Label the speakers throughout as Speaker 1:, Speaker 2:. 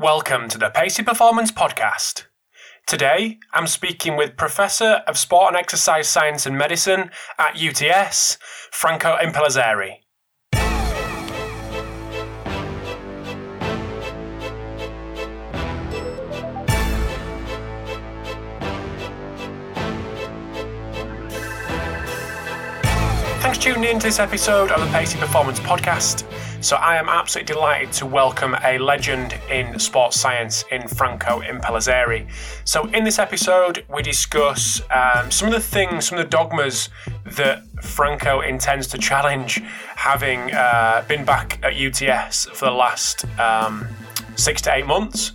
Speaker 1: Welcome to the Pacey Performance Podcast. Today, I'm speaking with Professor of Sport and Exercise Science and Medicine at UTS, Franco Impellizzeri. Tuning in to this episode of the Pacey Performance Podcast. So I am absolutely delighted to welcome a legend in sports science in Franco Impellizzeri. So in this episode, we discuss um, some of the things, some of the dogmas that Franco intends to challenge, having uh, been back at UTS for the last um, six to eight months.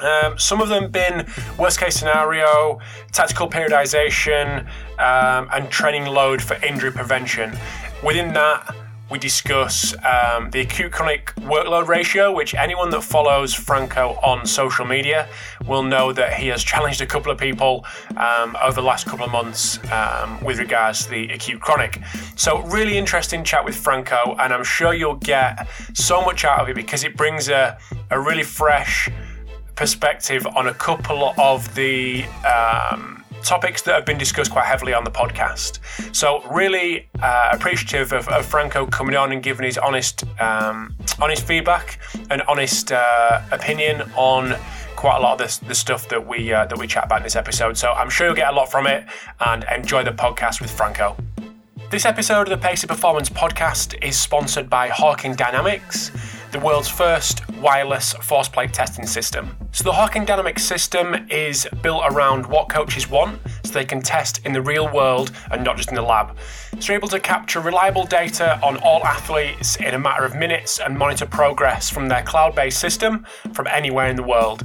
Speaker 1: Um, some of them been worst case scenario, tactical periodization, um, and training load for injury prevention. Within that, we discuss um, the acute chronic workload ratio, which anyone that follows Franco on social media will know that he has challenged a couple of people um, over the last couple of months um, with regards to the acute chronic. So, really interesting chat with Franco, and I'm sure you'll get so much out of it because it brings a, a really fresh perspective on a couple of the um, topics that have been discussed quite heavily on the podcast. So really uh, appreciative of, of, Franco coming on and giving his honest, um, honest feedback and honest uh, opinion on quite a lot of the, the stuff that we uh, that we chat about in this episode. So I'm sure you'll get a lot from it and enjoy the podcast with Franco. This episode of the Pacey Performance podcast is sponsored by Hawkin Dynamics the world's first wireless force plate testing system. So, the Hawkin Dynamics system is built around what coaches want so they can test in the real world and not just in the lab. So, you're able to capture reliable data on all athletes in a matter of minutes and monitor progress from their cloud based system from anywhere in the world.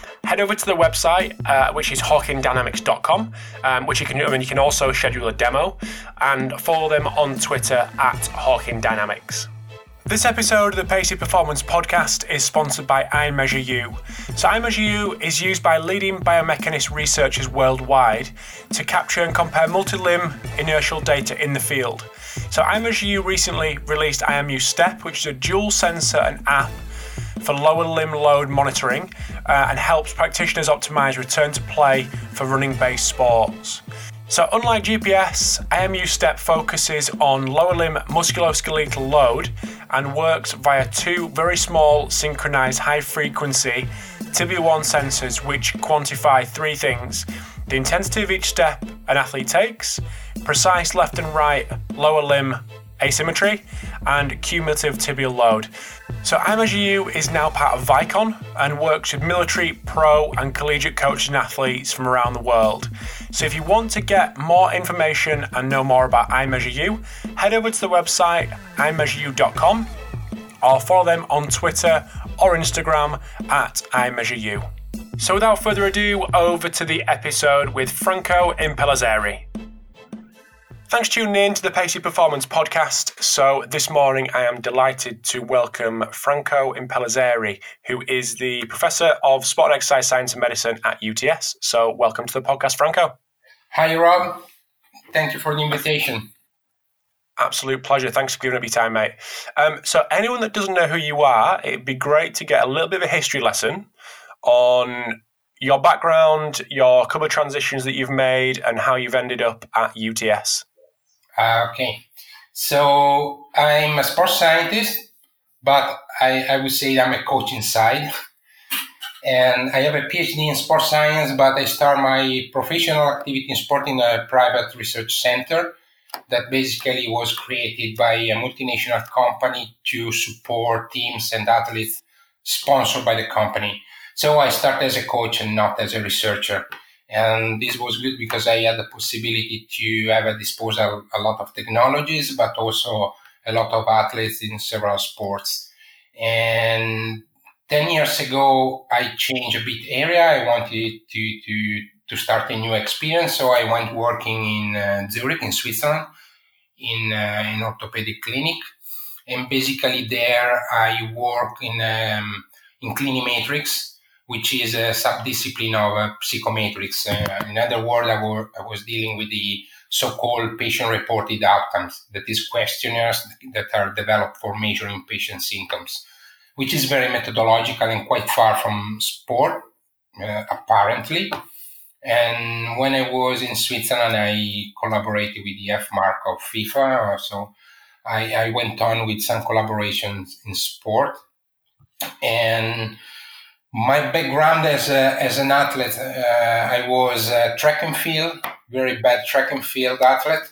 Speaker 1: head over to the website, uh, which is hawkindynamics.com, um, which you can, I mean, you can also schedule a demo and follow them on Twitter at hawkindynamics. This episode of the Pacey Performance Podcast is sponsored by iMeasureU. So, iMeasureU is used by leading biomechanist researchers worldwide to capture and compare multi limb inertial data in the field. So, iMeasureU recently released IMU Step, which is a dual sensor and app for lower limb load monitoring uh, and helps practitioners optimize return to play for running based sports. So, unlike GPS, IMU Step focuses on lower limb musculoskeletal load and works via two very small synchronized high frequency Tibia 1 sensors which quantify three things the intensity of each step an athlete takes, precise left and right lower limb asymmetry, and cumulative tibial load. So iMeasureU is now part of Vicon and works with military, pro, and collegiate coaches and athletes from around the world. So if you want to get more information and know more about iMeasureU, head over to the website iMeasureU.com or follow them on Twitter or Instagram at iMeasureU. So without further ado, over to the episode with Franco Impellizzeri. Thanks for tuning in to the Pacey Performance Podcast. So, this morning I am delighted to welcome Franco Impellizzeri, who is the Professor of Sport and Exercise Science and Medicine at UTS. So, welcome to the podcast, Franco.
Speaker 2: Hi, Rob. Thank you for the invitation.
Speaker 1: Absolute pleasure. Thanks for giving up your time, mate. Um, so, anyone that doesn't know who you are, it'd be great to get a little bit of a history lesson on your background, your couple of transitions that you've made, and how you've ended up at UTS.
Speaker 2: Uh, okay. So I'm a sports scientist, but I, I would say I'm a coach inside. and I have a PhD in sports science, but I start my professional activity in sport in a private research center that basically was created by a multinational company to support teams and athletes sponsored by the company. So I started as a coach and not as a researcher. And this was good because I had the possibility to have at disposal a lot of technologies, but also a lot of athletes in several sports. And 10 years ago, I changed a bit area. I wanted to, to, to start a new experience. So I went working in uh, Zurich, in Switzerland, in uh, an orthopedic clinic, and basically there I work in um, in clinimetrics, which is a subdiscipline of uh, psychometrics. Uh, in other words, I, I was dealing with the so-called patient-reported outcomes, that is questionnaires that are developed for measuring patient symptoms, which is very methodological and quite far from sport, uh, apparently. And when I was in Switzerland, I collaborated with the FMARC of FIFA. So I, I went on with some collaborations in sport. And my background as, a, as an athlete, uh, I was track and field, very bad track and field athlete.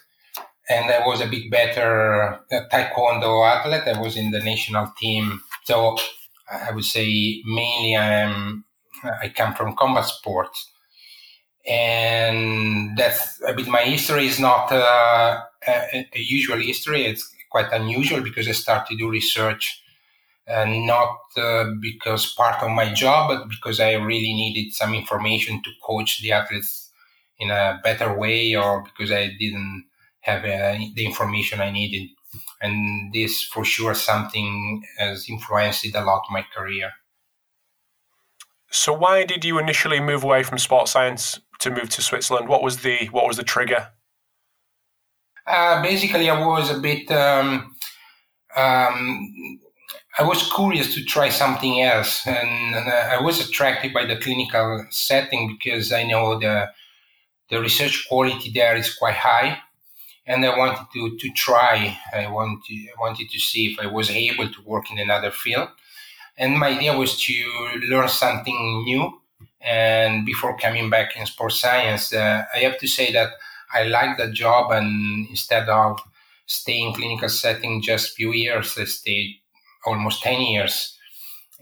Speaker 2: And I was a bit better taekwondo athlete. I was in the national team. So I would say mainly I'm, I come from combat sports and that's a bit my history is not uh, a, a, usual history it's quite unusual because i started to do research uh, not uh, because part of my job but because i really needed some information to coach the athletes in a better way or because i didn't have uh, the information i needed and this for sure something has influenced a lot my career
Speaker 1: so why did you initially move away from sports science to move to Switzerland? What was the what was the trigger?
Speaker 2: Uh, basically, I was a bit. Um, um, I was curious to try something else, and, and uh, I was attracted by the clinical setting because I know the the research quality there is quite high, and I wanted to to try. I wanted I wanted to see if I was able to work in another field, and my idea was to learn something new and before coming back in sports science, uh, I have to say that I like the job. And instead of staying clinical setting just few years, I stayed almost 10 years.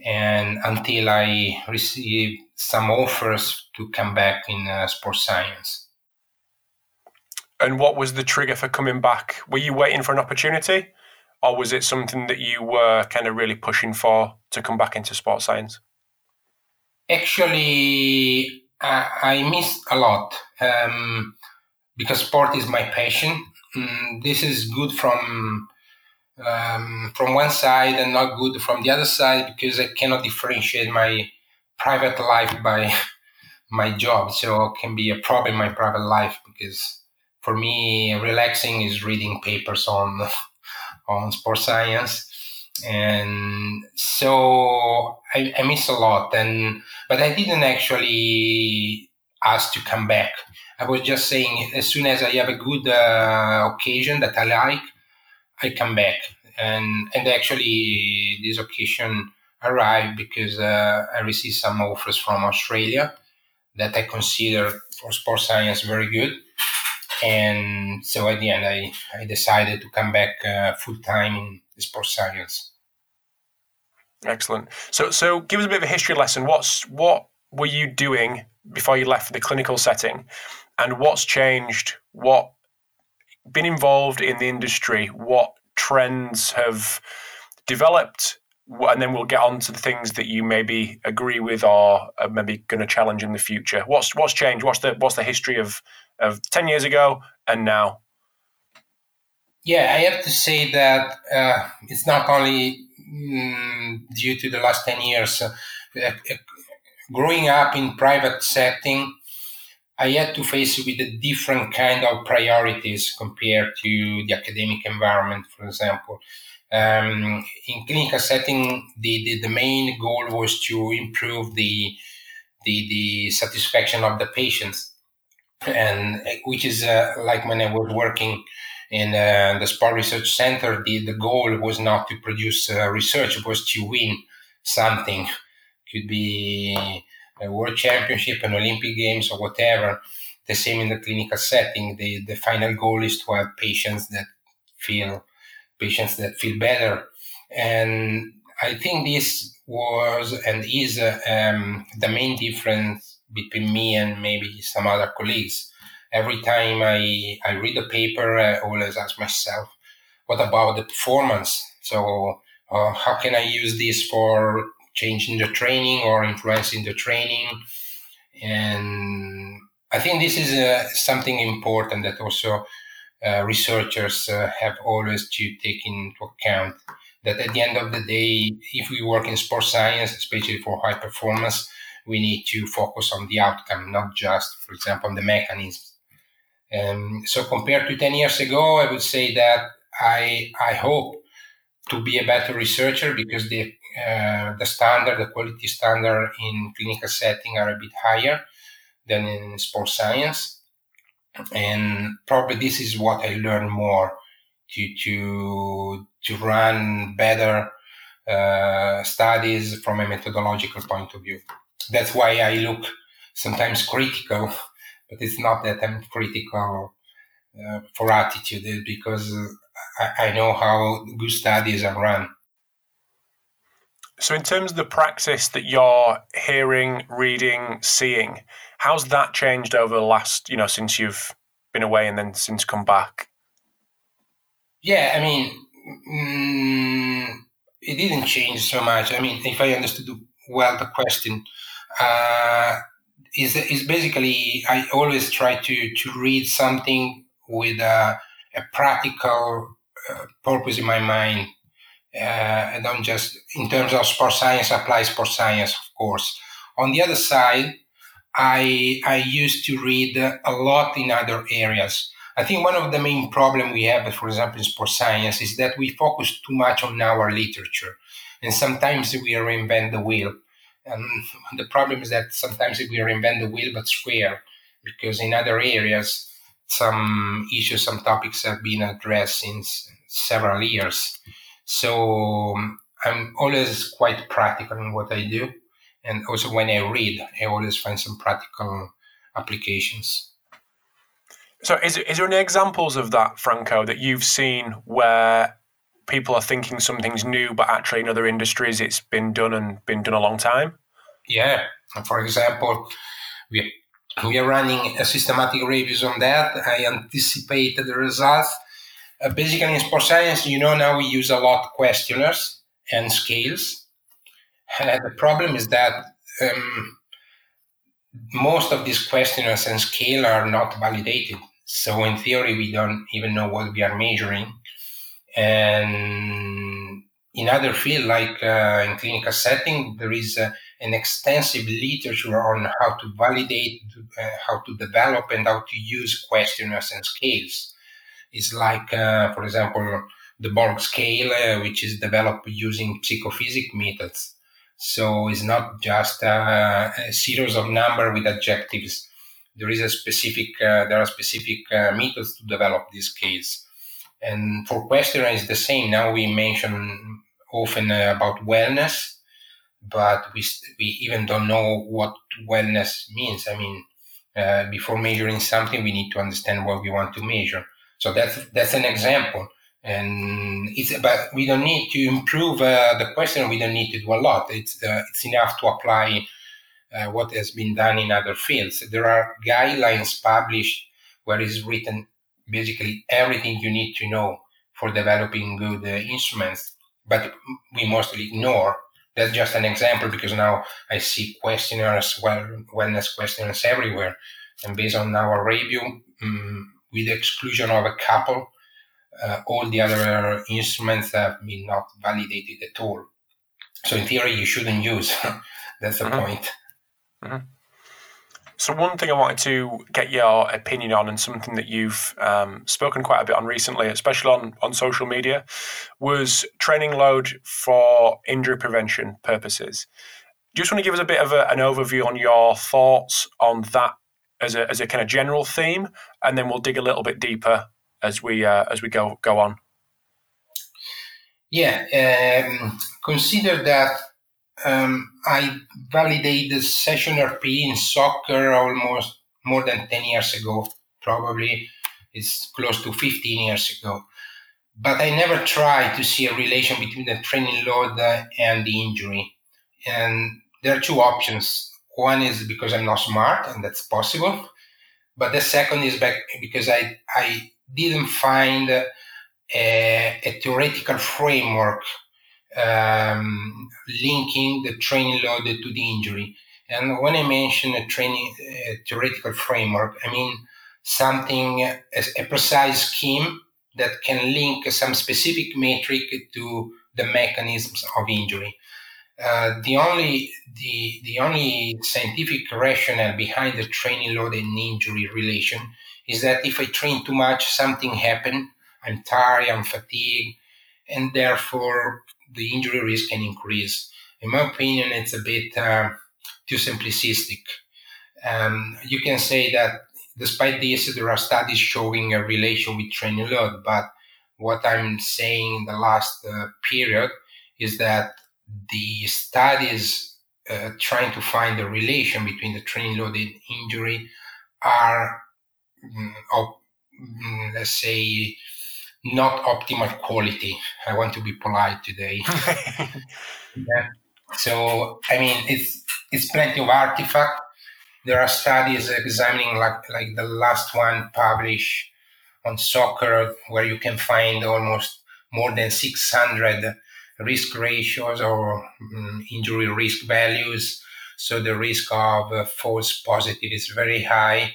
Speaker 2: And until I received some offers to come back in uh, sports science.
Speaker 1: And what was the trigger for coming back? Were you waiting for an opportunity? Or was it something that you were kind of really pushing for to come back into sports science?
Speaker 2: Actually, I, I miss a lot um, because sport is my passion. Mm, this is good from um, from one side and not good from the other side because I cannot differentiate my private life by my job. So it can be a problem in my private life because for me, relaxing is reading papers on on sports science and so I, I miss a lot and but i didn't actually ask to come back i was just saying as soon as i have a good uh, occasion that i like i come back and and actually this occasion arrived because uh, i received some offers from australia that i consider for sports science very good and so at the end i, I decided to come back uh, full time in sports science.
Speaker 1: Excellent. So, so give us a bit of a history lesson. What's what were you doing before you left the clinical setting, and what's changed? What been involved in the industry? What trends have developed? And then we'll get on to the things that you maybe agree with or are maybe going to challenge in the future. What's what's changed? What's the what's the history of of ten years ago and now?
Speaker 2: Yeah, I have to say that uh, it's not only mm, due to the last 10 years. Uh, uh, growing up in private setting, I had to face with a different kind of priorities compared to the academic environment, for example. Um, in clinical setting, the, the, the, main goal was to improve the, the, the satisfaction of the patients. And uh, which is uh, like when I was working in uh, the Sport Research Center, the, the goal was not to produce uh, research, it was to win something. Could be a world championship, an Olympic Games, or whatever. The same in the clinical setting. The, the final goal is to have patients that feel patients that feel better. And I think this was and is uh, um, the main difference between me and maybe some other colleagues every time I, I read a paper, I always ask myself, what about the performance? So, uh, how can I use this for changing the training or influencing the training? And I think this is uh, something important that also uh, researchers uh, have always to take into account. That at the end of the day, if we work in sports science, especially for high performance, we need to focus on the outcome, not just, for example, on the mechanism. Um, so compared to 10 years ago, I would say that I, I hope to be a better researcher because the, uh, the standard, the quality standard in clinical setting are a bit higher than in sports science. And probably this is what I learn more to, to, to run better uh, studies from a methodological point of view. That's why I look sometimes critical, but it's not that I'm critical uh, for attitude because I, I know how good studies are run.
Speaker 1: So, in terms of the praxis that you're hearing, reading, seeing, how's that changed over the last, you know, since you've been away and then since come back?
Speaker 2: Yeah, I mean, mm, it didn't change so much. I mean, if I understood well the question, uh, is is basically I always try to to read something with a, a practical uh, purpose in my mind. Uh, I don't just in terms of sports science apply sports science, of course. On the other side, I I used to read a lot in other areas. I think one of the main problem we have, for example, in sports science, is that we focus too much on our literature, and sometimes we reinvent the wheel. And the problem is that sometimes we reinvent the wheel but square, because in other areas, some issues, some topics have been addressed since several years. So um, I'm always quite practical in what I do. And also when I read, I always find some practical applications.
Speaker 1: So, is, is there any examples of that, Franco, that you've seen where people are thinking something's new, but actually in other industries it's been done and been done a long time?
Speaker 2: Yeah. For example, we, we are running a systematic reviews on that. I anticipate the results. Uh, basically, in sports science, you know, now we use a lot questionnaires and scales. And the problem is that um, most of these questionnaires and scale are not validated. So in theory, we don't even know what we are measuring. And in other fields, like uh, in clinical setting, there is uh, an extensive literature on how to validate, uh, how to develop, and how to use questionnaires and scales. It's like, uh, for example, the Borg scale, uh, which is developed using psychophysics methods. So it's not just uh, a series of number with adjectives. There is a specific, there are specific methods to develop these scales. And for questionnaire, it's the same. Now we mention often uh, about wellness, but we, we even don't know what wellness means. I mean, uh, before measuring something, we need to understand what we want to measure. So that's that's an example, and it's but we don't need to improve uh, the question. We don't need to do a lot. It's uh, it's enough to apply uh, what has been done in other fields. There are guidelines published where is written basically everything you need to know for developing good uh, instruments, but we mostly ignore. That's just an example because now I see questionnaires, well, wellness questionnaires everywhere. And based on our review, um, with the exclusion of a couple, uh, all the other instruments have been not validated at all. So in theory, you shouldn't use. That's the mm-hmm. point. Mm-hmm.
Speaker 1: So one thing I wanted to get your opinion on, and something that you've um, spoken quite a bit on recently, especially on on social media, was training load for injury prevention purposes. Do you just want to give us a bit of a, an overview on your thoughts on that as a as a kind of general theme, and then we'll dig a little bit deeper as we uh, as we go go on.
Speaker 2: Yeah, um, consider that um, I validated session RP in soccer almost more than 10 years ago, probably it's close to 15 years ago. But I never tried to see a relation between the training load and the injury. And there are two options. One is because I'm not smart, and that's possible. But the second is back because I, I didn't find a, a theoretical framework um, linking the training load to the injury. And when I mention a training uh, theoretical framework, I mean something, a, a precise scheme that can link some specific metric to the mechanisms of injury. Uh, the only the the only scientific rationale behind the training load and injury relation is that if I train too much, something happen. I'm tired, I'm fatigued, and therefore the injury risk can increase. In my opinion, it's a bit uh, too simplistic. Um, you can say that despite this, there are studies showing a relation with training load, but what I'm saying in the last uh, period is that the studies uh, trying to find the relation between the training load and injury are mm, of, mm, let's say, not optimal quality. I want to be polite today. yeah. So, I mean, it's it's plenty of artifact. There are studies examining like like the last one published on soccer, where you can find almost more than 600 risk ratios or um, injury risk values. So the risk of uh, false positive is very high.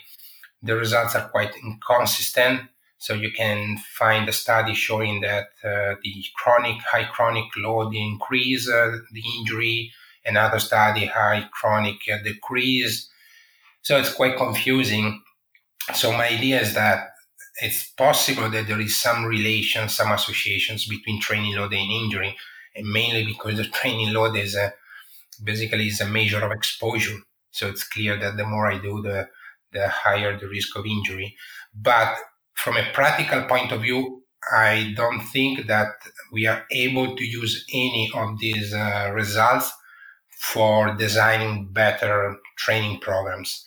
Speaker 2: The results are quite inconsistent. So you can find a study showing that uh, the chronic, high chronic load increase uh, the injury, another study high chronic uh, decrease. So it's quite confusing. So my idea is that it's possible that there is some relation, some associations between training load and injury, and mainly because the training load is a basically is a measure of exposure. So it's clear that the more I do, the the higher the risk of injury. But from a practical point of view, I don't think that we are able to use any of these uh, results for designing better training programs.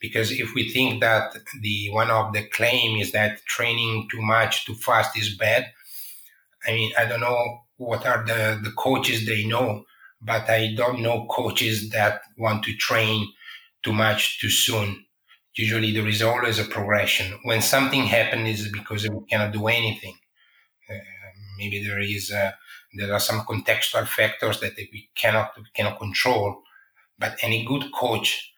Speaker 2: Because if we think that the one of the claim is that training too much too fast is bad, I mean, I don't know what are the, the coaches they know, but I don't know coaches that want to train too much too soon. Usually there is always a progression. When something happens, because we cannot do anything. Uh, maybe there is uh, there are some contextual factors that we cannot we cannot control. But any good coach,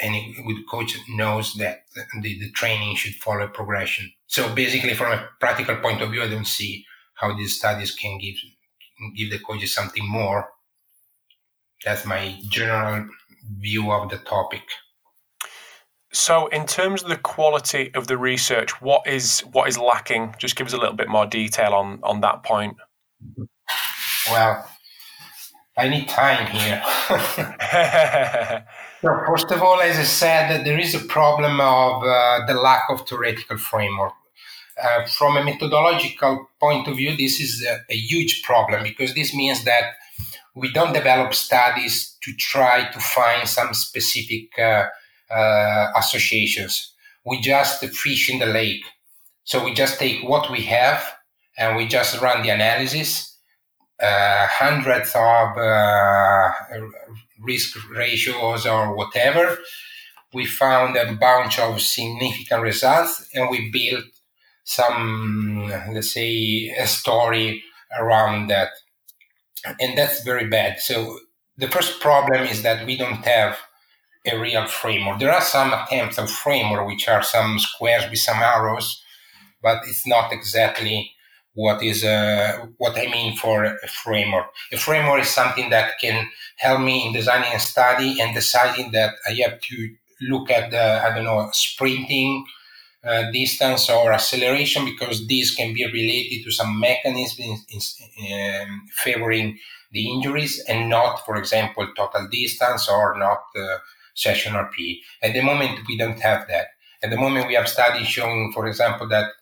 Speaker 2: any good coach knows that the, the training should follow progression. So basically, from a practical point of view, I don't see how these studies can give give the coaches something more. That's my general view of the topic.
Speaker 1: So, in terms of the quality of the research, what is what is lacking? Just give us a little bit more detail on on that point.
Speaker 2: Well, I need time here. so, first of all, as I said, there is a problem of uh, the lack of theoretical framework. Uh, from a methodological point of view, this is a, a, huge problem because this means that we don't develop studies to try to find some specific uh, uh, associations. We just fish in the lake. So we just take what we have and we just run the analysis. Uh, hundreds of uh, risk ratios or whatever. We found a bunch of significant results and we built some, let's say, a story around that. And that's very bad. So the first problem is that we don't have a real framework. There are some attempts of framework, which are some squares with some arrows, but it's not exactly what is uh, what I mean for a framework. A framework is something that can help me in designing a study and deciding that I have to look at the I don't know sprinting uh, distance or acceleration because these can be related to some mechanism in, in, um, favoring the injuries and not, for example, total distance or not uh, session RP. At the moment, we don't have that. At the moment, we have studies showing, for example, that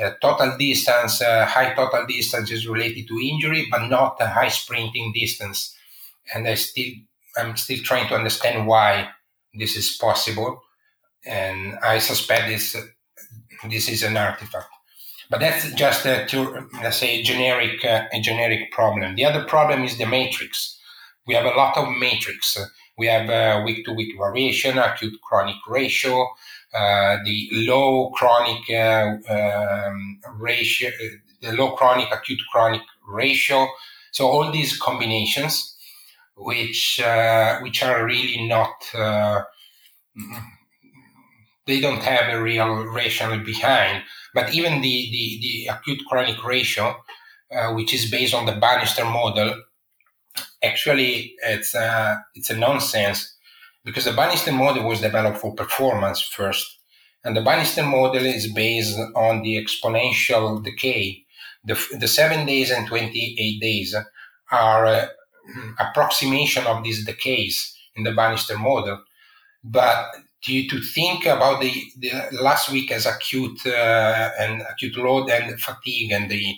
Speaker 2: uh, total distance, uh, high total distance is related to injury, but not a high sprinting distance. And I still, I'm still trying to understand why this is possible. And I suspect this this is an artifact. But that's just a, let's say, a generic, uh, a generic problem. The other problem is the matrix. We have a lot of matrix. We have uh, week-to-week variation, acute chronic ratio, uh, the low chronic uh, um, ratio, the low chronic acute chronic ratio. So all these combinations which uh, which are really not they don't have a real rationale behind. But even the the, the acute chronic ratio, uh, which is based on the Banister model, actually it's a, it's a nonsense because the Banister model was developed for performance first. And the Banister model is based on the exponential decay. The, the seven days and 28 days are uh, approximation of these decays in the Banister model. But to, to think about the, the last week as acute uh, and acute load and fatigue and the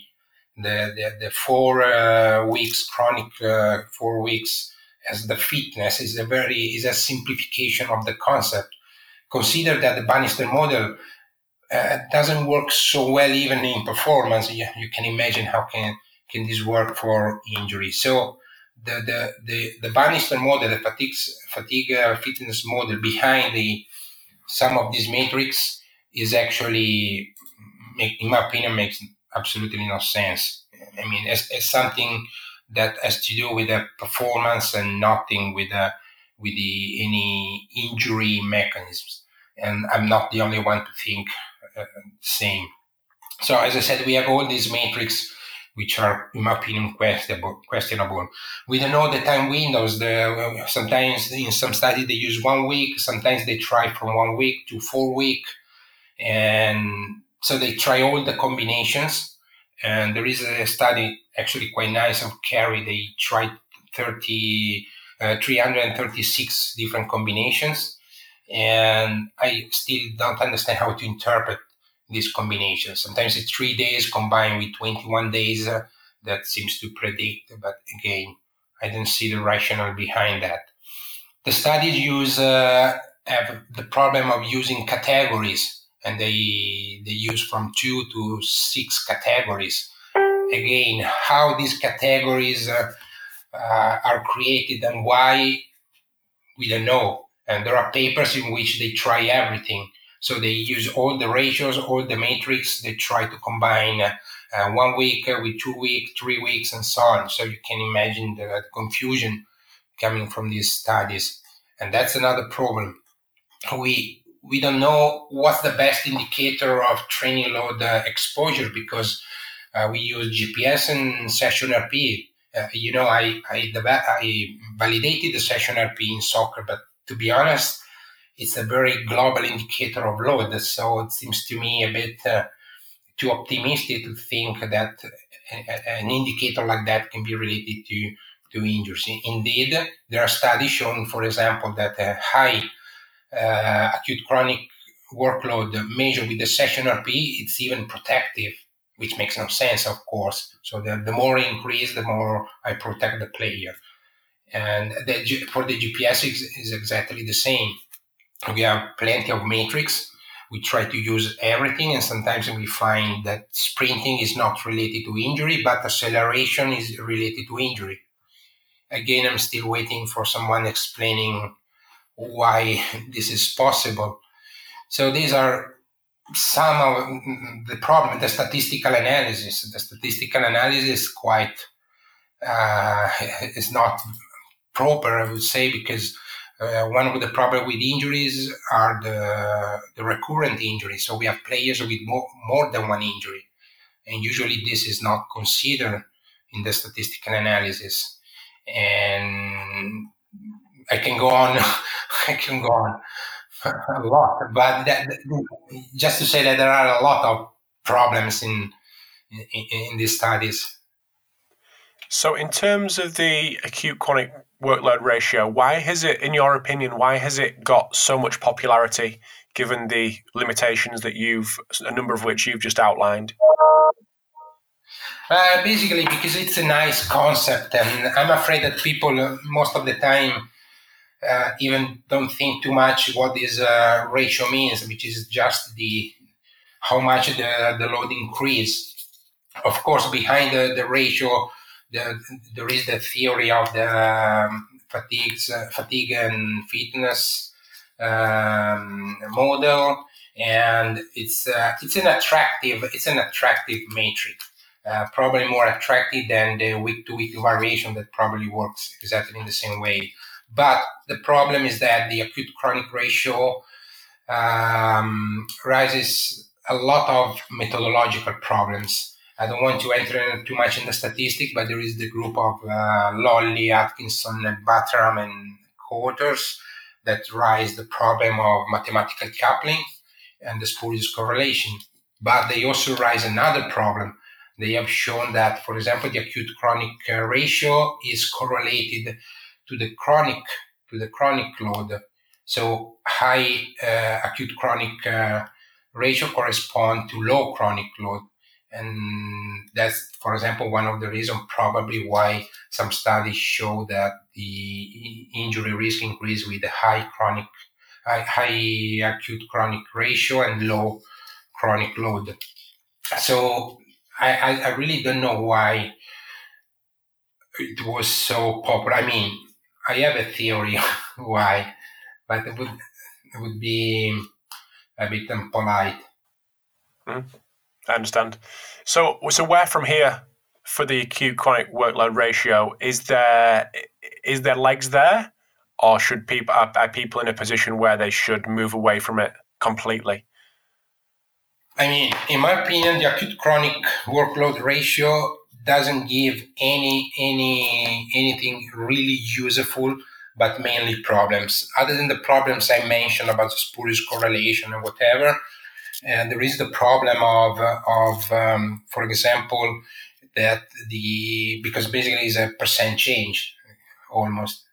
Speaker 2: the, the, the four uh, weeks chronic uh, four weeks as the fitness is a very is a simplification of the concept consider that the Banister model uh, doesn't work so well even in performance. You, you, can imagine how can can this work for injury. So the the the, the Banister model, the fatigue fatigue fitness model behind the some of these metrics is actually, in my opinion, makes absolutely no sense. I mean, it's, it's something that has to do with the performance and nothing with the with the any injury mechanisms and I'm not the only one to think uh, same. So as I said, we have all these metrics which are, in my opinion, questionable. questionable. We don't know the time windows. The, sometimes in some studies they use one week. Sometimes they try from one week to four week, and so they try all the combinations. And there is a study actually quite nice of Carey. They tried 30, uh, 336 different combinations and I still don't understand how to interpret these combinations. Sometimes it's three days combined with 21 days uh, that seems to predict, but again, I don't see the rationale behind that. The studies use uh, have the problem of using categories, and they they use from two to six categories. Again, how these categories uh, uh, are created and why we don't know and there are papers in which they try everything. So they use all the ratios, all the matrix. They try to combine uh, one week with two weeks, three weeks, and so on. So you can imagine the, the confusion coming from these studies. And that's another problem. We we don't know what's the best indicator of training load uh, exposure because uh, we use GPS and session RP. Uh, you know, I I, I validated the session RP in soccer, but to be honest, it's a very global indicator of load. So it seems to me a bit uh, too optimistic to think that an indicator like that can be related to, to injuries. Indeed, there are studies showing, for example, that a high uh, acute chronic workload measured with the session RP, it's even protective, which makes no sense, of course. So the, the more increase, the more I protect the player. And the, for the GPS is, is exactly the same. We have plenty of matrix. We try to use everything, and sometimes we find that sprinting is not related to injury, but acceleration is related to injury. Again, I'm still waiting for someone explaining why this is possible. So these are some of the problem, the statistical analysis. The statistical analysis quite uh, is not proper, I would say, because uh, one of the problem with injuries are the, the recurrent injuries. So we have players with more, more than one injury. And usually this is not considered in the statistical analysis. And I can go on, I can go on a lot, but that, just to say that there are a lot of problems in, in, in these studies.
Speaker 1: So, in terms of the acute chronic workload ratio. Why has it, in your opinion, why has it got so much popularity given the limitations that you've, a number of which you've just outlined?
Speaker 2: Uh, basically, because it's a nice concept, and I'm afraid that people uh, most of the time uh, even don't think too much what this uh, ratio means, which is just the how much the, the load increase. Of course, behind the, the ratio the, there is the theory of the um, fatigues, uh, fatigue and fitness um, model, and it's uh, it's an attractive it's an attractive matrix. uh, probably more attractive than the week to week variation that probably works exactly in the same way. But the problem is that the acute chronic ratio um, raises a lot of methodological problems. I don't want to enter too much in the statistics, but there is the group of uh, Lolli, Atkinson, and Batterham and co-authors that raise the problem of mathematical coupling and the spurious correlation. But they also raise another problem. They have shown that, for example, the acute chronic uh, ratio is correlated to the chronic to the chronic load. So high uh, acute chronic uh, ratio correspond to low chronic load. And that's, for example, one of the reasons probably why some studies show that the injury risk increase with a high chronic, high, high acute chronic ratio and low chronic load. So I, I, really don't know why it was so popular. I mean, I have a theory why, but it would it would be a bit impolite.
Speaker 1: Mm, I understand. So, so where from here for the acute chronic workload ratio is there is there legs there, or should people are, are people in a position where they should move away from it completely?
Speaker 2: I mean, in my opinion, the acute chronic workload ratio doesn't give any any anything really useful but mainly problems other than the problems i mentioned about the spurious correlation and whatever and there is the problem of of um, for example that the because basically it's a percent change almost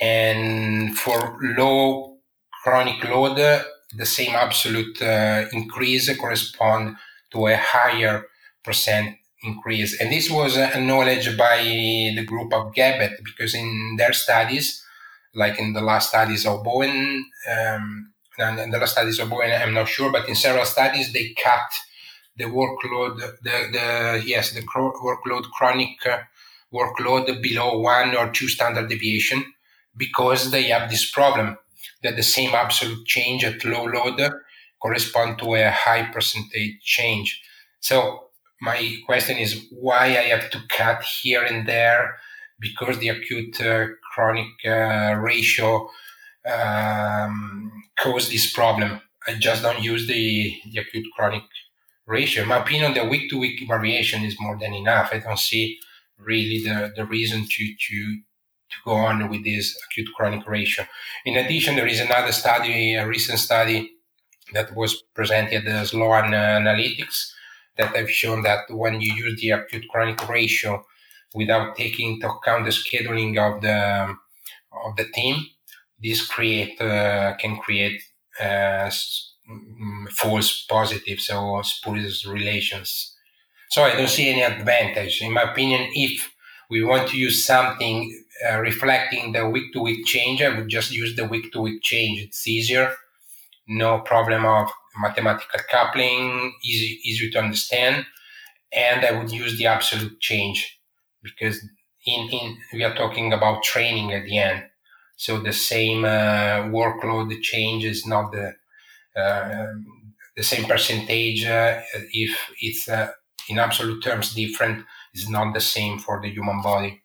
Speaker 2: and for low chronic load the same absolute uh, increase correspond to a higher percent increase. And this was acknowledged by the group of Gabbett because in their studies, like in the last studies of Bowen, um, and the last studies of I'm not sure, but in several studies, they cut the workload, the, the yes, the workload, chronic uh, workload below one or two standard deviation because they have this problem that the same absolute change at low load correspond to a high percentage change. So my question is why I have to cut here and there because the acute uh, chronic uh, ratio um, cause this problem. I just don't use the, the acute chronic ratio. In my opinion, the week to week variation is more than enough. I don't see really the, the reason to, to, to go on with this acute chronic ratio. In addition, there is another study, a recent study that was presented as Sloan Analytics that have shown that when you use the acute chronic ratio without taking into account the scheduling of the of the team, this create uh, can create uh, mm, false positives or spurious relations. So I don't see any advantage, in my opinion. If we want to use something uh, reflecting the week to week change, I would just use the week to week change. It's easier, no problem of mathematical coupling, easy, easy to understand. And I would use the absolute change because in, in we are talking about training at the end. So the same uh, workload change is not the uh, the same percentage. Uh, if it's uh, in absolute terms different, is not the same for the human body.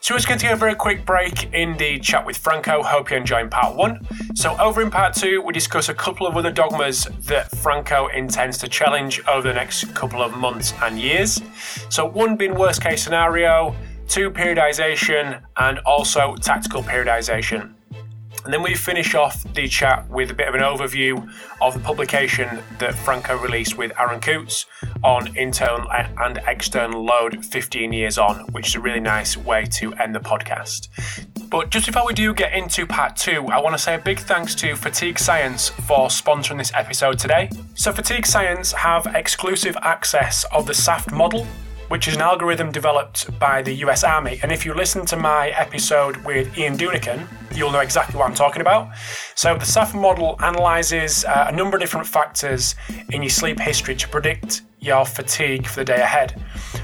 Speaker 1: So just going to take a very quick break in the chat with Franco. Hope you're enjoying part one. So over in part two, we discuss a couple of other dogmas that Franco intends to challenge over the next couple of months and years. So one being worst case scenario, two periodization, and also tactical periodization. And then we finish off the chat with a bit of an overview of the publication that Franco released with Aaron Coutts on internal and external load 15 years on, which is a really nice way to end the podcast. But just before we do get into part two, I want to say a big thanks to Fatigue Science for sponsoring this episode today. So, Fatigue Science have exclusive access of the SAFT model, which is an algorithm developed by the US Army. And if you listen to my episode with Ian Dunican, you'll know exactly what I'm talking about. So, the SAFT model analyzes uh, a number of different factors in your sleep history to predict your fatigue for the day ahead.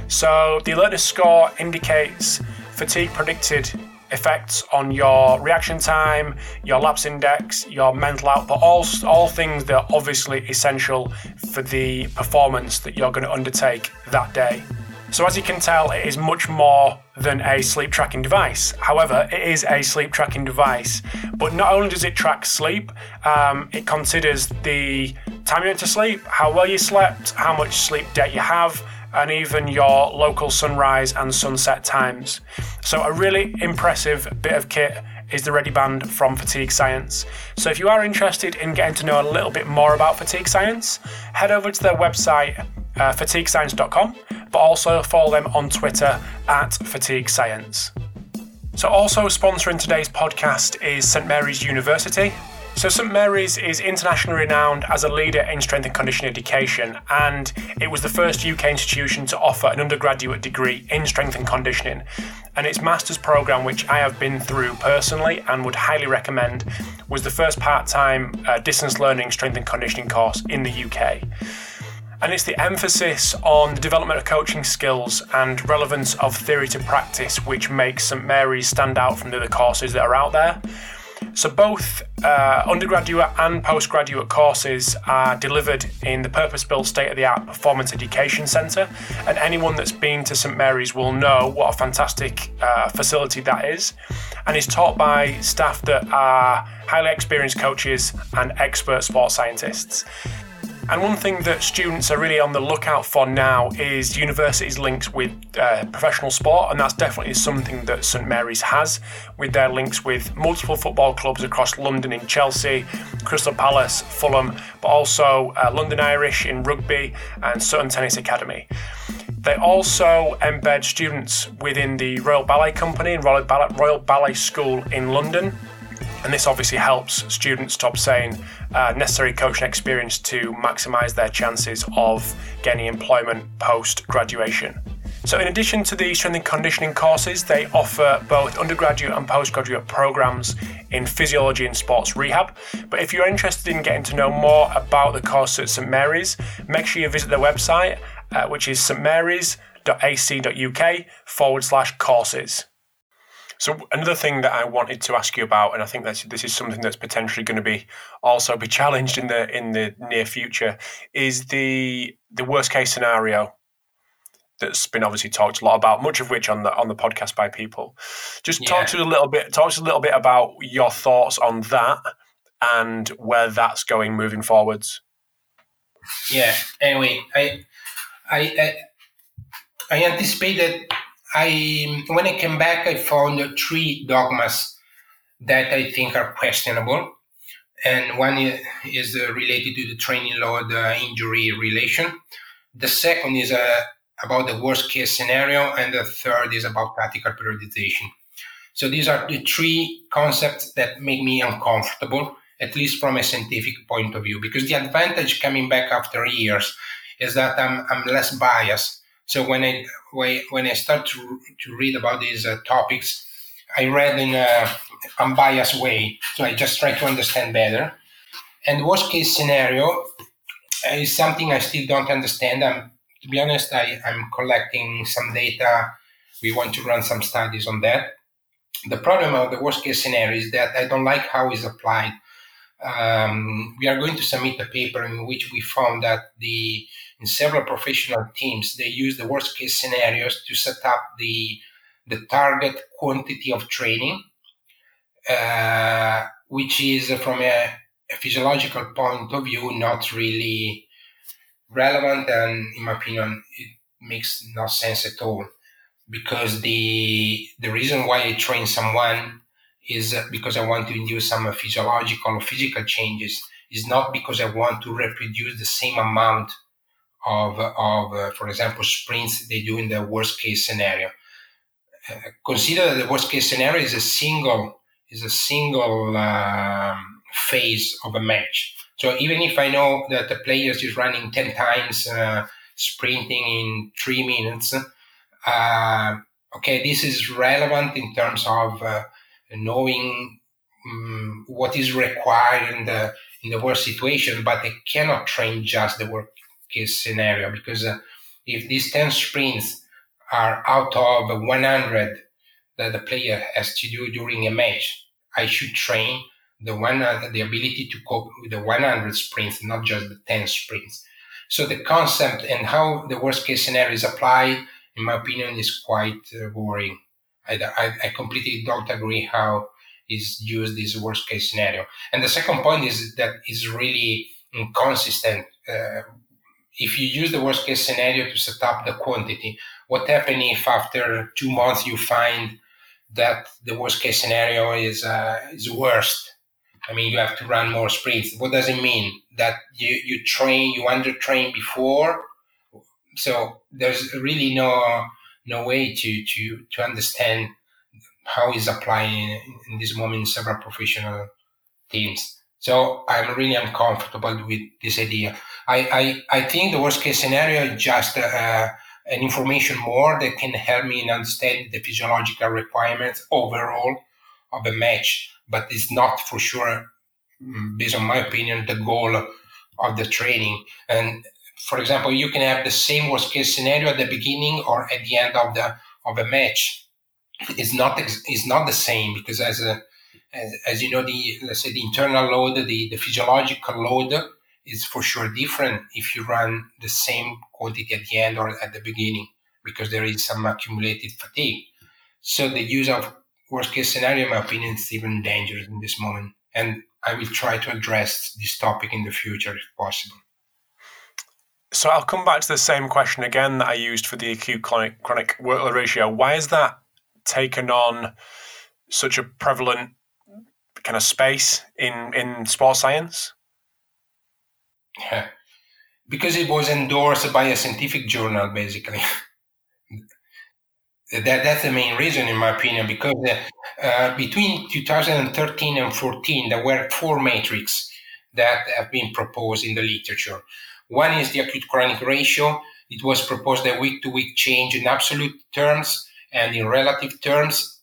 Speaker 1: So, the alertness score indicates fatigue predicted effects on your reaction time, your lapse index, your mental output, all, all things that are obviously essential for the performance that you're going to undertake that day. So, as you can tell, it is much more than a sleep tracking device. However, it is a sleep tracking device, but not only does it track sleep, um, it considers the time you went to sleep, how well you slept, how much sleep debt you have, and even your local sunrise and sunset times. So, a really impressive bit of kit is the ReadiBand from Fatigue Science. So, if you are interested in getting to know a little bit more about Fatigue Science, head over to their website, uh, fatiguescience.com, but also follow them on Twitter at Fatigue Science. So, also sponsoring today's podcast is St Mary's University. So, St Mary's is internationally renowned as a leader in strength and conditioning education, and it was the first UK institution to offer an undergraduate degree in strength and conditioning. And its master's program, which I have been through personally and would highly recommend, was the first part time uh, distance learning strength and conditioning course in the UK. And it's the emphasis on the development of coaching skills and relevance of theory to practice which makes St Mary's stand out from the other courses that are out there. So, both uh, undergraduate and postgraduate courses are delivered in the purpose built state of the art Performance Education Centre. And anyone that's been to St Mary's will know what a fantastic uh, facility that is. And is taught by staff that are highly experienced coaches and expert sports scientists. And one thing that students are really on the lookout for now is universities' links with uh, professional sport, and that's definitely something that St Mary's has with their links with multiple football clubs across London in Chelsea, Crystal Palace, Fulham, but also uh, London Irish in rugby and Sutton Tennis Academy. They also embed students within the Royal Ballet Company and Royal Ballet, Royal Ballet School in London and this obviously helps students to obtain uh, necessary coaching experience to maximise their chances of gaining employment post graduation. So, in addition to the strength and conditioning courses, they offer both undergraduate and postgraduate programs in physiology and sports rehab. But if you're interested in getting to know more about the course at St Mary's, make sure you visit their website, uh, which is stmarys.ac.uk forward slash courses. So another thing that I wanted to ask you about, and I think that this is something that's potentially going to be also be challenged in the in the near future, is the the worst case scenario that's been obviously talked a lot about, much of which on the on the podcast by people. Just yeah. talk to us a little bit. Talk to us a little bit about your thoughts on that and where that's going moving forwards.
Speaker 2: Yeah. Anyway, I I I, I anticipated I when I came back, I found three dogmas that I think are questionable, and one is uh, related to the training load uh, injury relation. The second is uh, about the worst case scenario, and the third is about tactical periodization. So these are the three concepts that make me uncomfortable, at least from a scientific point of view, because the advantage coming back after years is that I'm, I'm less biased so when I when I start to, to read about these uh, topics, I read in a unbiased way. So I just try to understand better. And worst case scenario is something I still don't understand. I'm, to be honest, I, I'm collecting some data. We want to run some studies on that. The problem of the worst case scenario is that I don't like how it's applied. Um, we are going to submit a paper in which we found that the in several professional teams, they use the worst case scenarios to set up the, the target quantity of training, uh, which is uh, from a, a, physiological point of view not really relevant. And in my opinion, it makes no sense at all because the, the reason why I train someone is because I want to induce some physiological or physical changes is not because I want to reproduce the same amount of, of uh, for example, sprints they do in the worst case scenario. Uh, consider that the worst case scenario is a single is a single um, phase of a match. So even if I know that the player is running ten times uh, sprinting in three minutes, uh, okay, this is relevant in terms of uh, knowing um, what is required in the in the worst situation, but I cannot train just the work case scenario because uh, if these 10 sprints are out of 100 that the player has to do during a match. I should train the one the ability to cope with the 100 sprints, not just the 10 sprints. So the concept and how the worst case scenario is applied, in my opinion, is quite uh, worrying. I, I, I, completely don't agree how is used this worst case scenario. And the second point is that is really inconsistent. Uh, if you use the worst case scenario to set up the quantity, what happens if after two months you find that the worst case scenario is uh, is worst? I mean, you have to run more sprints. What does it mean? That you, you train, you under train before? So there's really no no way to to to understand how is applying in this moment in several professional teams. So I'm really uncomfortable with this idea. I, I, I think the worst case scenario is just uh, an information more that can help me in understanding the physiological requirements overall of a match, but it's not for sure, mm, based on my opinion, the goal of the training. And for example, you can have the same worst case scenario at the beginning or at the end of the of a match is not is not the same because as a as, as you know the let's say the internal load the, the physiological load is for sure different if you run the same quantity at the end or at the beginning because there is some accumulated fatigue so the use of worst case scenario in my opinion is even dangerous in this moment and i will try to address this topic in the future if possible
Speaker 1: so I'll come back to the same question again that I used for the acute chronic, chronic workload ratio. Why is that taken on such a prevalent kind of space in in sports science?
Speaker 2: Because it was endorsed by a scientific journal, basically. that that's the main reason, in my opinion. Because uh, uh, between 2013 and 14, there were four metrics that have been proposed in the literature. One is the acute chronic ratio. It was proposed a week to week change in absolute terms and in relative terms.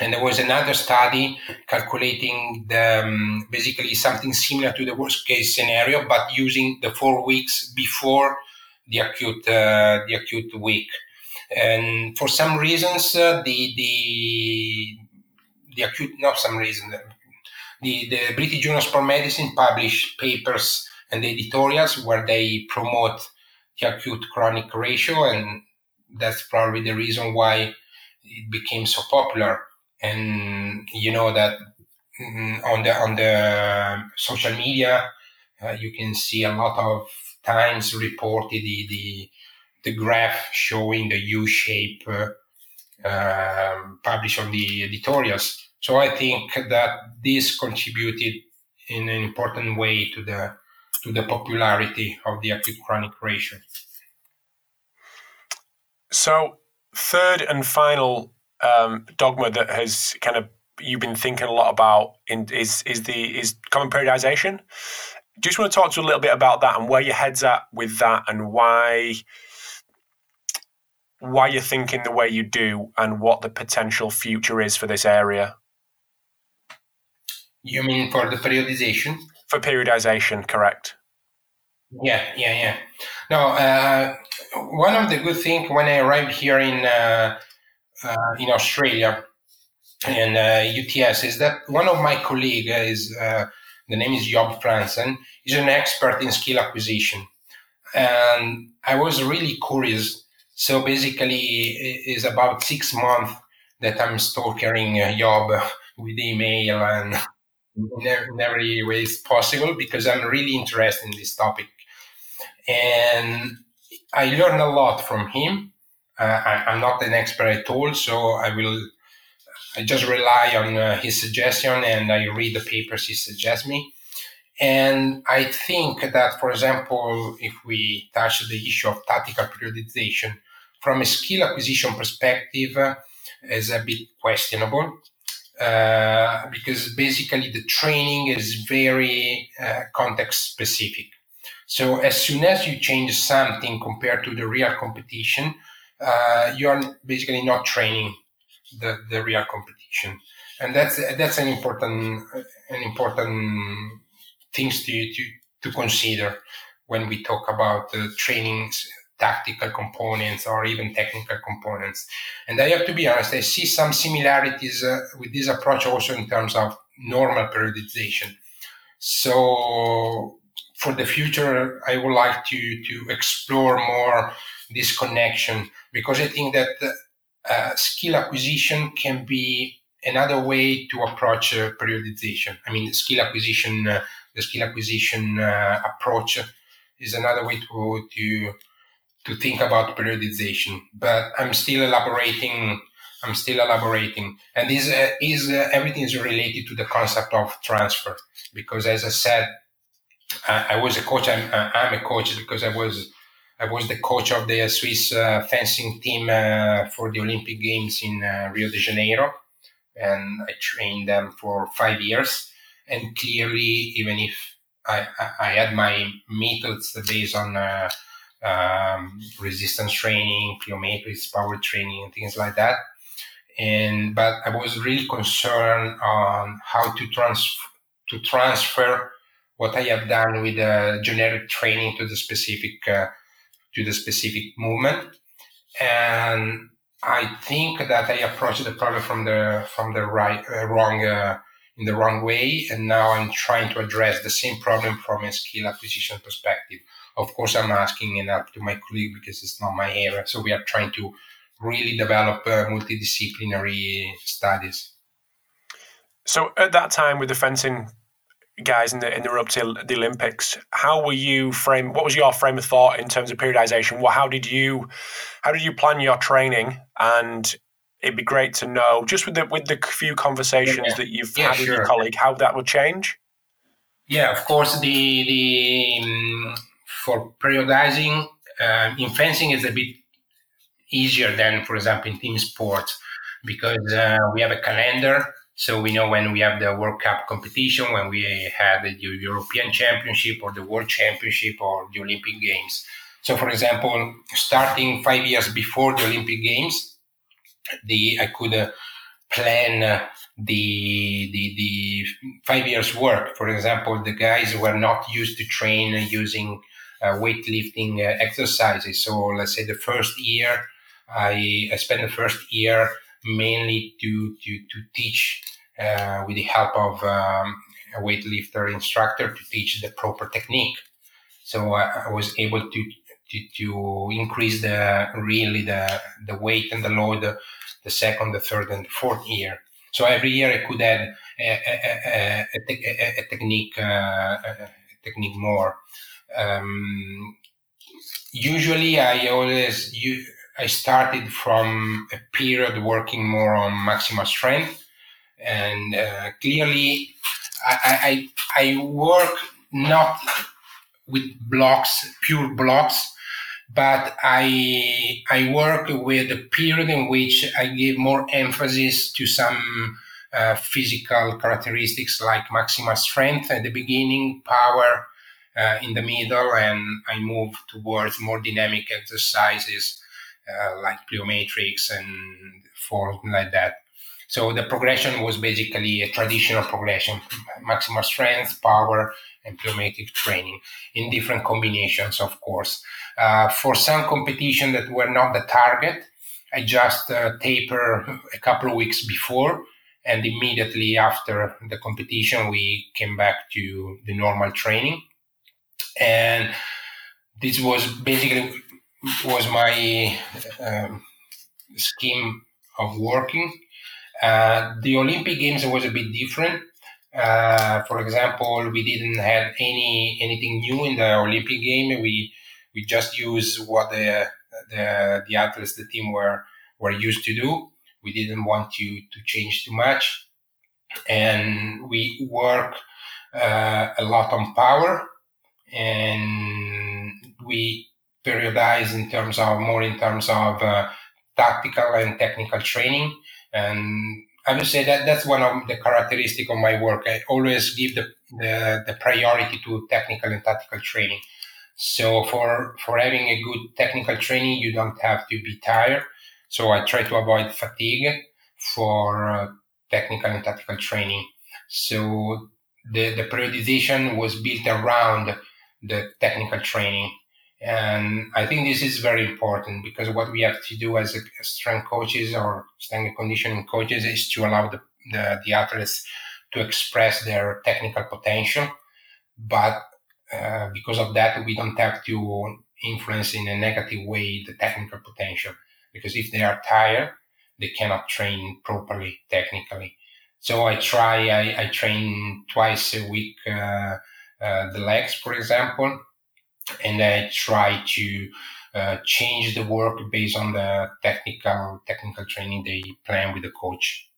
Speaker 2: And there was another study calculating the, um, basically something similar to the worst case scenario, but using the four weeks before the acute uh, the acute week. And for some reasons, uh, the the the acute not some reason the the British Journal of Sport Medicine published papers and editorials where they promote the acute chronic ratio, and that's probably the reason why it became so popular. And you know that mm, on the on the social media, uh, you can see a lot of times reported the the, the graph showing the U shape uh, uh, published on the editorials. So I think that this contributed in an important way to the to the popularity of the acute chronic ratio.
Speaker 1: So third and final um, dogma that has kind of you've been thinking a lot about in, is is the is common periodization. Do you just want to talk to a little bit about that and where your head's at with that and why why you're thinking the way you do and what the potential future is for this area?
Speaker 2: You mean for the periodization?
Speaker 1: For periodization, correct.
Speaker 2: Yeah, yeah, yeah. No, uh, one of the good things when I arrived here in uh, uh, in Australia and UTS uh, is that one of my colleagues is uh, the name is Job Fransen. He's an expert in skill acquisition, and I was really curious. So basically, it's about six months that I'm stalking Job with email and in every way possible because I'm really interested in this topic. And I learned a lot from him. I, am not an expert at all, so I will I just rely on uh, his suggestion and I read the papers he suggests me. And I think that, for example, if we touch the issue of tactical periodization from a skill acquisition perspective, uh, is a bit questionable. Uh, because basically the training is very uh, context specific. So as soon as you change something compared to the real competition, uh, you are basically not training the, the real competition, and that's that's an important an important things to to, to consider when we talk about uh, training tactical components or even technical components. And I have to be honest, I see some similarities uh, with this approach also in terms of normal periodization. So for the future, I would like to, to explore more this connection because I think that uh, skill acquisition can be another way to approach uh, periodization. I mean, skill acquisition, uh, the skill acquisition uh, approach is another way to, to to think about periodization, but I'm still elaborating. I'm still elaborating, and this uh, is uh, everything is related to the concept of transfer. Because as I said, I, I was a coach. I'm, I'm, a coach because I was I was the coach of the Swiss uh, fencing team uh, for the Olympic Games in uh, Rio de Janeiro, and I trained them for five years. And clearly, even if I, I, had my methods based on uh, um, resistance training, plyometrics, power training, and things like that. And but I was really concerned on how to trans to transfer what I have done with the generic training to the specific uh, to the specific movement. And I think that I approached the problem from the from the right uh, wrong uh, in the wrong way, and now I'm trying to address the same problem from a skill acquisition perspective. Of course, I'm asking it up to my colleague because it's not my area. So we are trying to really develop uh, multidisciplinary studies.
Speaker 1: So at that time with the fencing guys in the in the run up to the Olympics, how were you frame? What was your frame of thought in terms of periodization? What how did you how did you plan your training? And it'd be great to know just with the with the few conversations yeah. that you've yeah, had sure. with your colleague how that would change.
Speaker 2: Yeah, of course. The the um, for periodizing uh, in fencing is a bit easier than, for example, in team sports because uh, we have a calendar. So we know when we have the World Cup competition, when we had the European Championship or the World Championship or the Olympic Games. So, for example, starting five years before the Olympic Games, the I could uh, plan uh, the, the the five years work. For example, the guys were not used to train using uh, weightlifting uh, exercises. So let's say the first year, I, I spent the first year mainly to to to teach uh, with the help of um, a weightlifter instructor to teach the proper technique. So I, was able to, to to increase the really the the weight and the load the second, the third, and the fourth year. So every year I could add a, a, a, a technique, uh, technique more. Um, usually, I always you, I started from a period working more on maximal strength, and uh, clearly, I, I I work not with blocks, pure blocks, but I I work with a period in which I give more emphasis to some uh, physical characteristics like maximal strength at the beginning, power, uh, in the middle and I move towards more dynamic exercises uh, like plyometrics and forms like that. So the progression was basically a traditional progression, maximal strength, power, and plyometric training in different combinations, of course. Uh, for some competition that were not the target, I just uh, taper a couple of weeks before, and immediately after the competition, we came back to the normal training and this was basically was my um, scheme of working. Uh, the Olympic Games was a bit different. Uh, for example, we didn't have any anything new in the Olympic game. We we just used what the the, the athletes, the team were were used to do. We didn't want to to change too much, and we work uh, a lot on power and we periodize in terms of more in terms of uh, tactical and technical training and I would say that that's one of the characteristic of my work. I always give the, the, the priority to technical and tactical training. So for for having a good technical training, you don't have to be tired. So I try to avoid fatigue for uh, technical and tactical training. So the, the periodization was built around the technical training And I think this is very important because what we have to do as, a, as strength coaches or strength conditioning coaches is to allow the, the, the athletes to express their technical potential. But uh, because of that, we don't have to influence in a negative way the technical potential. Because if they are tired, they cannot train properly technically. So I try, I, I train twice a week, uh, uh, the legs, for example, and I try to uh, change the work based on the technical technical training they plan with the coach.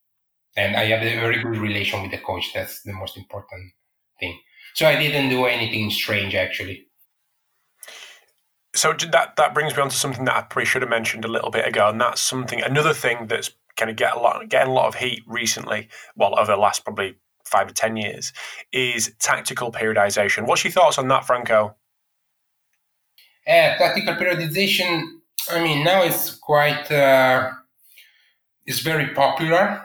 Speaker 2: And I have a very good relation with the coach. That's the most important thing. So I didn't do anything strange actually.
Speaker 1: So that that brings me on to something that I probably should have mentioned a little bit ago, and that's something another thing that's kind of get a lot getting a lot of heat recently. Well, over the last probably five to ten years, is tactical periodization. What's your thoughts on that, Franco?
Speaker 2: Uh, tactical periodization. I mean, now it's quite uh, it's very popular.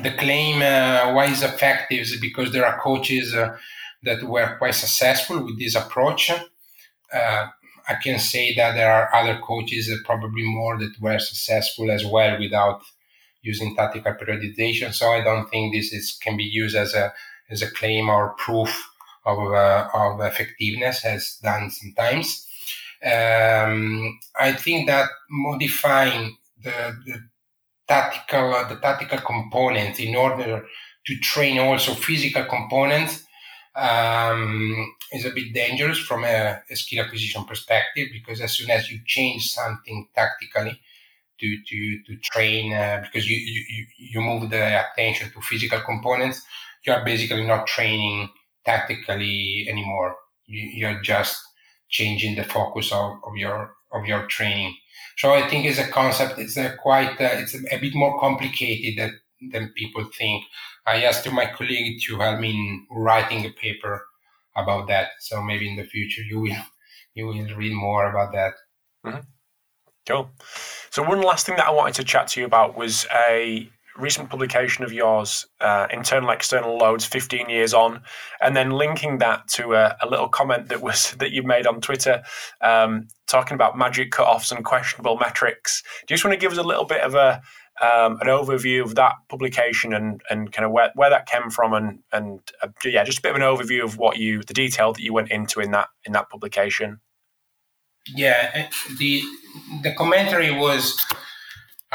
Speaker 2: The claim uh, why it's effective is because there are coaches uh, that were quite successful with this approach. Uh, I can say that there are other coaches, probably more, that were successful as well without using tactical periodization. So I don't think this is can be used as a as a claim or proof of uh, of effectiveness has done sometimes. Um, I think that modifying the, the tactical the tactical components in order to train also physical components um, is a bit dangerous from a, a, skill acquisition perspective because as soon as you change something tactically to to to train uh, because you, you you move the attention to physical components you are basically not training tactically anymore you, you're just changing the focus of, of your of your training so i think it's a concept it's a quite uh, it's a, a bit more complicated than, than people think I asked my colleague to help me in writing a paper about that. So maybe in the future you will you will read more about that.
Speaker 1: Mm-hmm. Cool. So one last thing that I wanted to chat to you about was a recent publication of yours, uh, internal external loads, 15 years on, and then linking that to a, a little comment that was that you made on Twitter, um, talking about magic cutoffs and questionable metrics. Do you just want to give us a little bit of a um, an overview of that publication and, and kind of where, where that came from and and uh, yeah, just a bit of an overview of what you the detail that you went into in that in that publication.
Speaker 2: Yeah, the the commentary was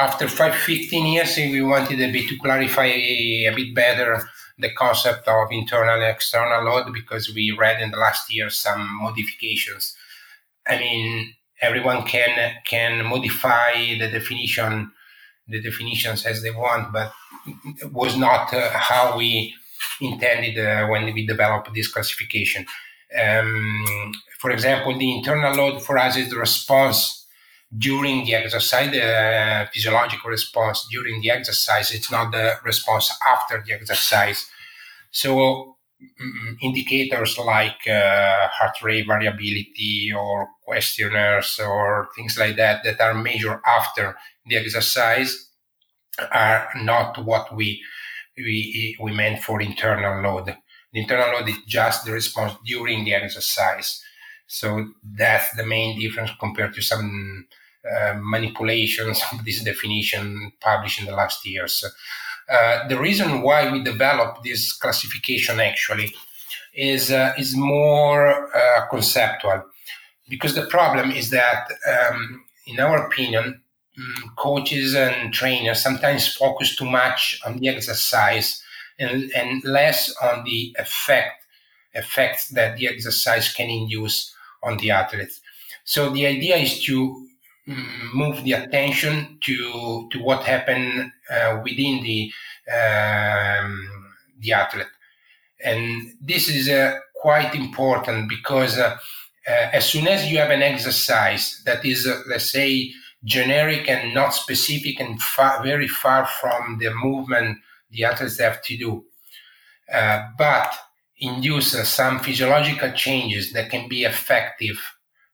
Speaker 2: after five, 15 years, we wanted a bit to clarify a, a bit better the concept of internal and external load because we read in the last year some modifications. I mean, everyone can can modify the definition the definitions as they want, but it was not uh, how we intended uh, when we developed this classification. Um, for example, the internal load for us is the response during the exercise, the uh, physiological response during the exercise. It's not the response after the exercise. So um, indicators like uh, heart rate variability or questionnaires or things like that that are measured after the exercise are not what we we we meant for internal load. The internal load is just the response during the exercise. So that's the main difference compared to some uh, manipulations of this definition published in the last years. Uh, the reason why we developed this classification actually is uh, is more uh, conceptual, because the problem is that, um, in our opinion, um, coaches and trainers sometimes focus too much on the exercise and, and less on the effect effects that the exercise can induce on the athlete. So the idea is to move the attention to to what happened uh, within the um, the athlete, and this is uh, quite important because uh, uh as soon as you have an exercise that is, uh, let's say, generic and not specific and far, very far from the movement the athletes have to do. Uh, but induce some physiological changes that can be effective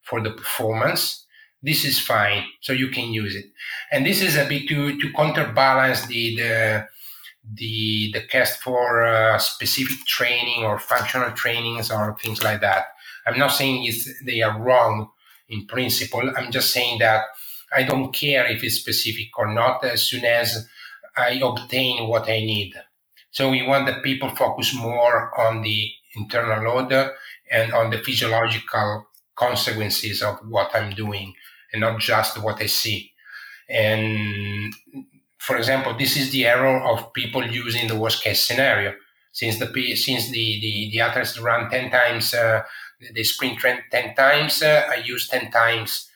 Speaker 2: for the performance. This is fine, so you can use it. And this is a bit to, to counterbalance the, the the the cast for uh, specific training or functional trainings or things like that. I'm not saying it's, they are wrong in principle. I'm just saying that I don't care if it's specific or not as soon as I obtain what I need. So we want the people focus more on the internal load and on the physiological consequences of what I'm doing and not just what I see. And for example, this is the error of people using the worst case scenario. Since the since the the, the athletes run ten times, uh, they sprint 10 times. Uh, I use ten times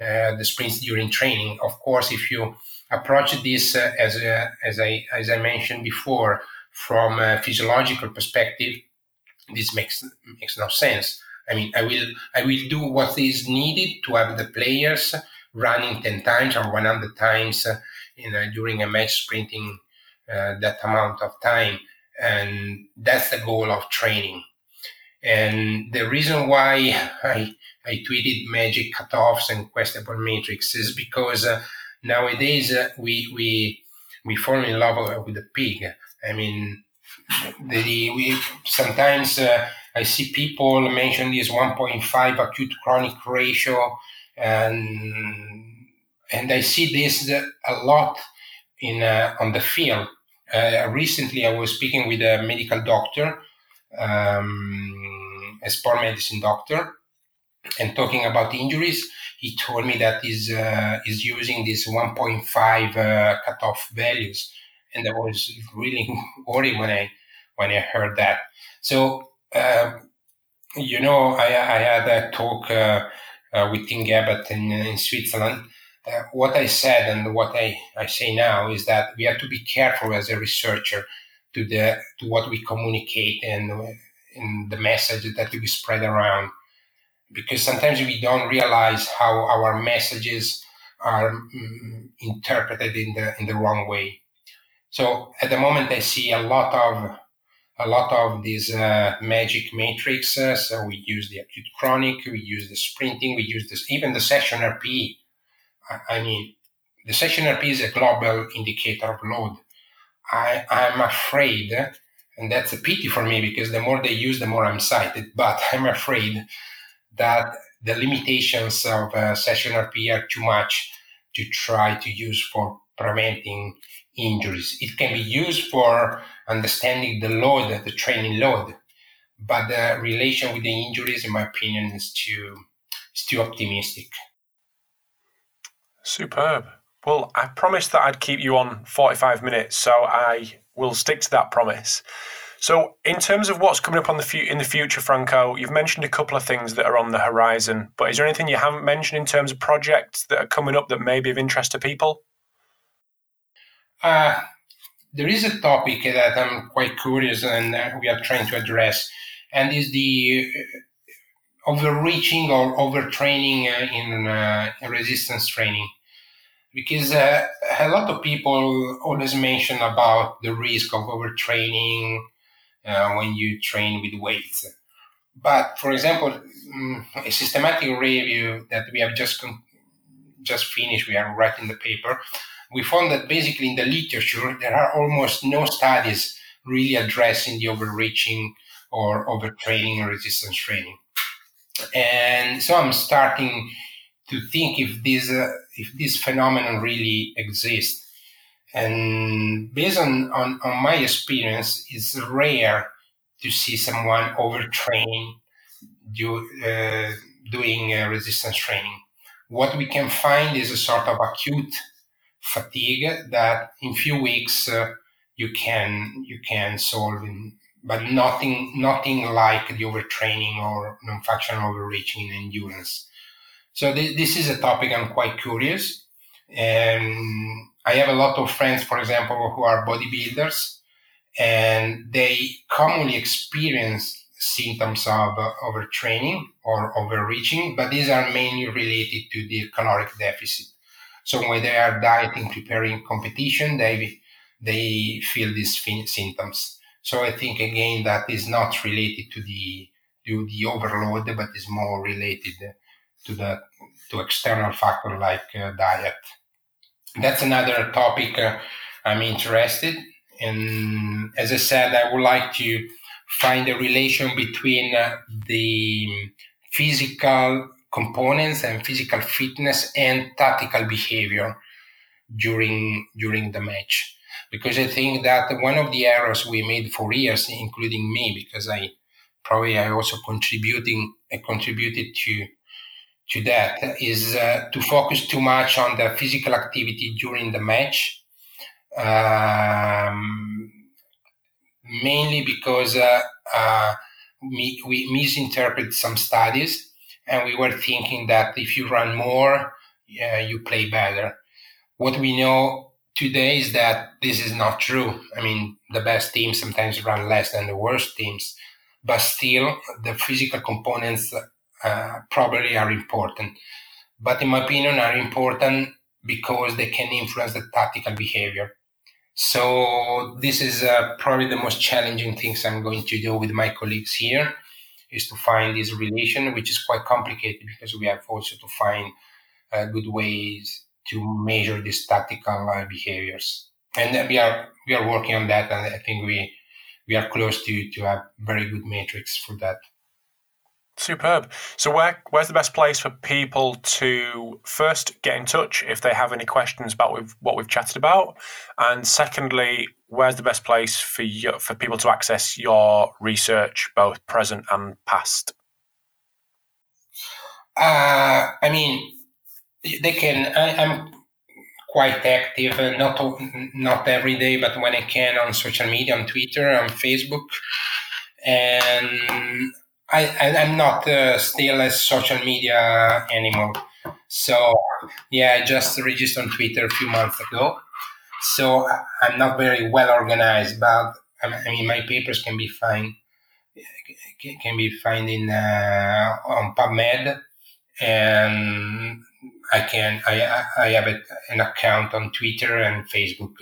Speaker 2: uh, the sprints during training. Of course, if you approach this uh, as a, as I as I mentioned before from a physiological perspective, this makes makes no sense. I mean, I will I will do what is needed to have the players running ten times or one hundred times uh, during a match, sprinting uh, that amount of time, and that's the goal of training. And the reason why I I tweeted magic cutoffs and questable matrix is because uh, nowadays uh, we we we fall in love with the pig. I mean, the, we sometimes uh, I see people mention this 1.5 acute chronic ratio, and and I see this a lot in uh, on the field. Uh, recently, I was speaking with a medical doctor, um, a sport medicine doctor, and talking about injuries. He told me that he's uh, is using this 1.5 uh, cutoff values and I was really worried when I when I heard that. So uh, you know, I, I had a talk uh, uh, with Tim in, in Switzerland. Uh, what I said and what I, I say now is that we have to be careful as a researcher to the to what we communicate and in the message that we spread around because sometimes we don't realize how our messages are mm, interpreted in the in the wrong way. So at the moment, I see a lot of a lot of these uh, magic matrices. So we use the acute chronic, we use the sprinting, we use this even the session RPE. I, I mean, the session RPE is a global indicator of load. I, I'm afraid, and that's a pity for me because the more they use, the more I'm cited. But I'm afraid that the limitations of uh, session RPE are too much to try to use for preventing injuries. It can be used for understanding the load, the training load, but the relation with the injuries, in my opinion, is too is too optimistic.
Speaker 1: Superb. Well, I promised that I'd keep you on 45 minutes, so I will stick to that promise. So, in terms of what's coming up on the fu- in the future, Franco, you've mentioned a couple of things that are on the horizon, but is there anything you haven't mentioned in terms of projects that are coming up that may be of interest to people?
Speaker 2: Uh, there is a topic that I'm quite curious and uh, we are trying to address, and is the uh, overreaching or overtraining uh, in uh, resistance training. Because uh, a lot of people always mention about the risk of overtraining when you train with weights. But for example, mm, a systematic review that we have just con- just finished, we are writing the paper, we found that basically in the literature, there are almost no studies really addressing the overreaching or overtraining and resistance training. And so I'm starting to think if this, uh, if this phenomenon really exists. And based on, on, on my experience, it's rare to see someone overtrain do, uh, doing uh, resistance training. What we can find is a sort of acute fatigue that in few weeks uh, you can you can solve in, but nothing nothing like the overtraining or non-functional overreaching in endurance. So th- this is a topic i'm quite curious and i have a lot of friends for example who are bodybuilders and they commonly experience symptoms of uh, overtraining or overreaching but these are mainly related to the caloric deficit so when they are dieting, preparing competition, they they feel these symptoms. So I think again that is not related to the to the overload, but is more related to the to external factor like uh, diet. That's another topic uh, I'm interested in. As I said, I would like to find a relation between uh, the physical components and physical fitness and tactical behavior during during the match because I think that one of the errors we made for years, including me, because I probably I also contributing I contributed to to that is uh, to focus too much on the physical activity during the match. Um, mainly because uh, uh, we, we misinterpreted some studies and we were thinking that if you run more, you play better. What we know today is that this is not true. I mean, the best teams sometimes run less than the worst teams, but still the physical components uh, probably are important. But in my opinion, are important because they can influence the tactical behavior. So this is uh, probably the most challenging things I'm going to do with my colleagues here is to find this relation, which is quite complicated because we have also to find uh, good ways to measure these tactical uh, behaviors. And we are we are working on that, and I think we we are close to to have very good metrics for that.
Speaker 1: Superb. So, where where's the best place for people to first get in touch if they have any questions about what we've chatted about, and secondly, where's the best place for you, for people to access your research, both present and past?
Speaker 2: Uh, I mean, they can. I, am quite active, uh, not not every day, but when I can on social media, on Twitter, on Facebook, and I, I am not uh, still a social media anymore. So yeah, I just registered on Twitter a few months ago. So I'm not very well organized, but I mean my papers can be found can be found in uh, on PubMed, and I can I I have a, an account on Twitter and Facebook.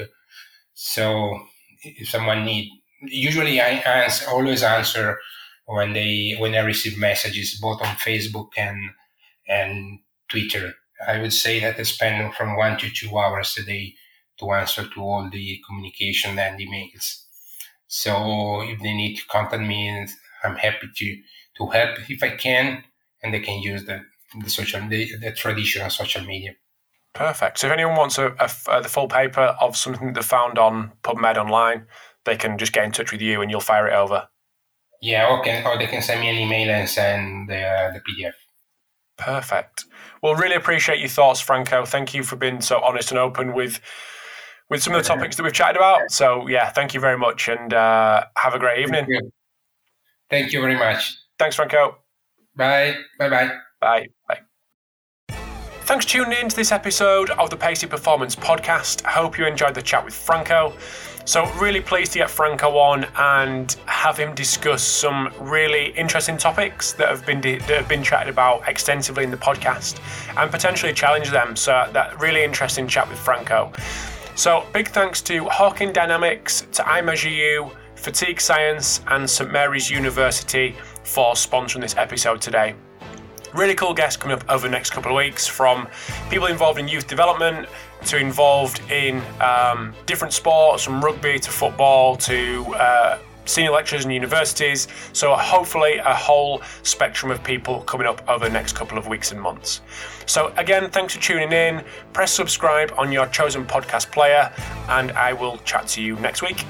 Speaker 2: So if someone need, usually I answer always answer when they when I receive messages both on Facebook and and Twitter. I would say that I spend from one to two hours a day to answer to all the communication and emails. So if they need to contact me, I'm happy to to help if I can, and they can use the the social the, the traditional social media.
Speaker 1: Perfect. So if anyone wants a, a, a, the full paper of something they found on PubMed online, they can just get in touch with you and you'll fire it over.
Speaker 2: Yeah, okay. Or they can send me an email and send the, uh, the PDF.
Speaker 1: Perfect. Well, really appreciate your thoughts, Franco. Thank you for being so honest and open with with some of the topics that we've chatted about. So, yeah, thank you very much and uh, have a great evening.
Speaker 2: Thank you. thank you very much.
Speaker 1: Thanks, Franco.
Speaker 2: Bye. Bye bye.
Speaker 1: Bye. Bye. Thanks for tuning in to this episode of the Pacey Performance Podcast. I hope you enjoyed the chat with Franco. So, really pleased to get Franco on and have him discuss some really interesting topics that have been that have been chatted about extensively in the podcast, and potentially challenge them. So, that really interesting chat with Franco. So, big thanks to Hawkin Dynamics, to iMeasureU, Fatigue Science, and St Mary's University for sponsoring this episode today really cool guests coming up over the next couple of weeks from people involved in youth development to involved in um, different sports, from rugby to football to uh, senior lecturers in universities. So, hopefully, a whole spectrum of people coming up over the next couple of weeks and months. So, again, thanks for tuning in. Press subscribe on your chosen podcast player, and I will chat to you next week.